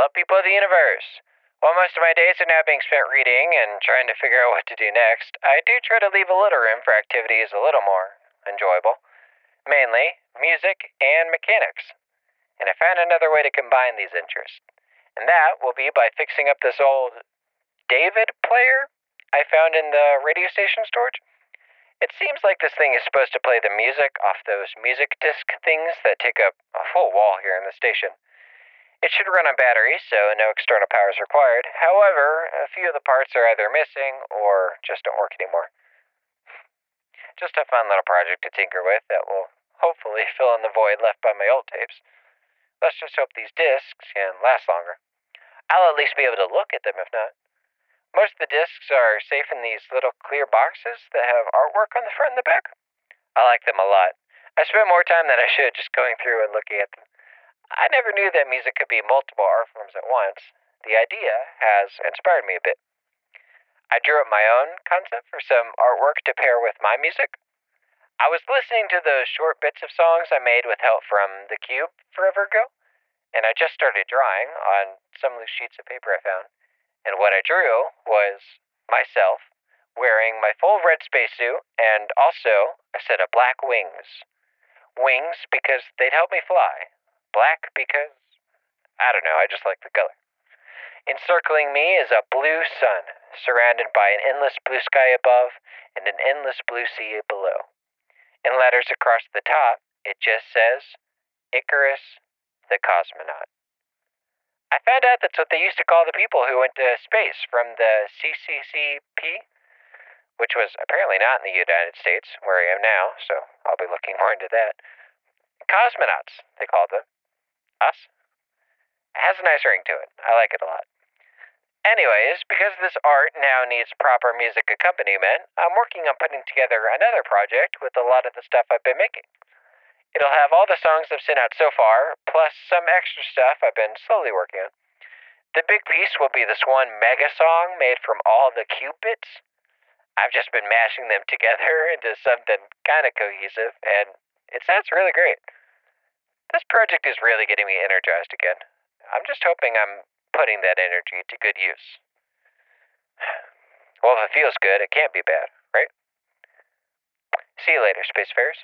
Hello, people of the universe. While most of my days are now being spent reading and trying to figure out what to do next, I do try to leave a little room for activities a little more enjoyable. Mainly music and mechanics. And I found another way to combine these interests. And that will be by fixing up this old David player I found in the radio station storage. It seems like this thing is supposed to play the music off those music disc things that take up a full wall here in the station. It should run on batteries, so no external power is required. However, a few of the parts are either missing or just don't work anymore. Just a fun little project to tinker with that will hopefully fill in the void left by my old tapes. Let's just hope these discs can last longer. I'll at least be able to look at them if not. Most of the discs are safe in these little clear boxes that have artwork on the front and the back. I like them a lot. I spend more time than I should just going through and looking at them. I never knew that music could be multiple art forms at once. The idea has inspired me a bit. I drew up my own concept for some artwork to pair with my music. I was listening to those short bits of songs I made with help from The Cube forever ago, and I just started drawing on some loose sheets of paper I found. And what I drew was myself wearing my full red spacesuit and also a set of black wings. Wings because they'd help me fly. Black because, I don't know, I just like the color. Encircling me is a blue sun, surrounded by an endless blue sky above and an endless blue sea below. In letters across the top, it just says, Icarus the Cosmonaut. I found out that's what they used to call the people who went to space from the CCCP, which was apparently not in the United States, where I am now, so I'll be looking more into that. Cosmonauts, they called them. Us? It has a nice ring to it. I like it a lot. Anyways, because this art now needs proper music accompaniment, I'm working on putting together another project with a lot of the stuff I've been making. It'll have all the songs I've sent out so far, plus some extra stuff I've been slowly working on. The big piece will be this one mega song made from all the cube bits. I've just been mashing them together into something kind of cohesive, and it sounds really great. This project is really getting me energized again. I'm just hoping I'm putting that energy to good use. Well, if it feels good, it can't be bad, right? See you later, Spacefarers.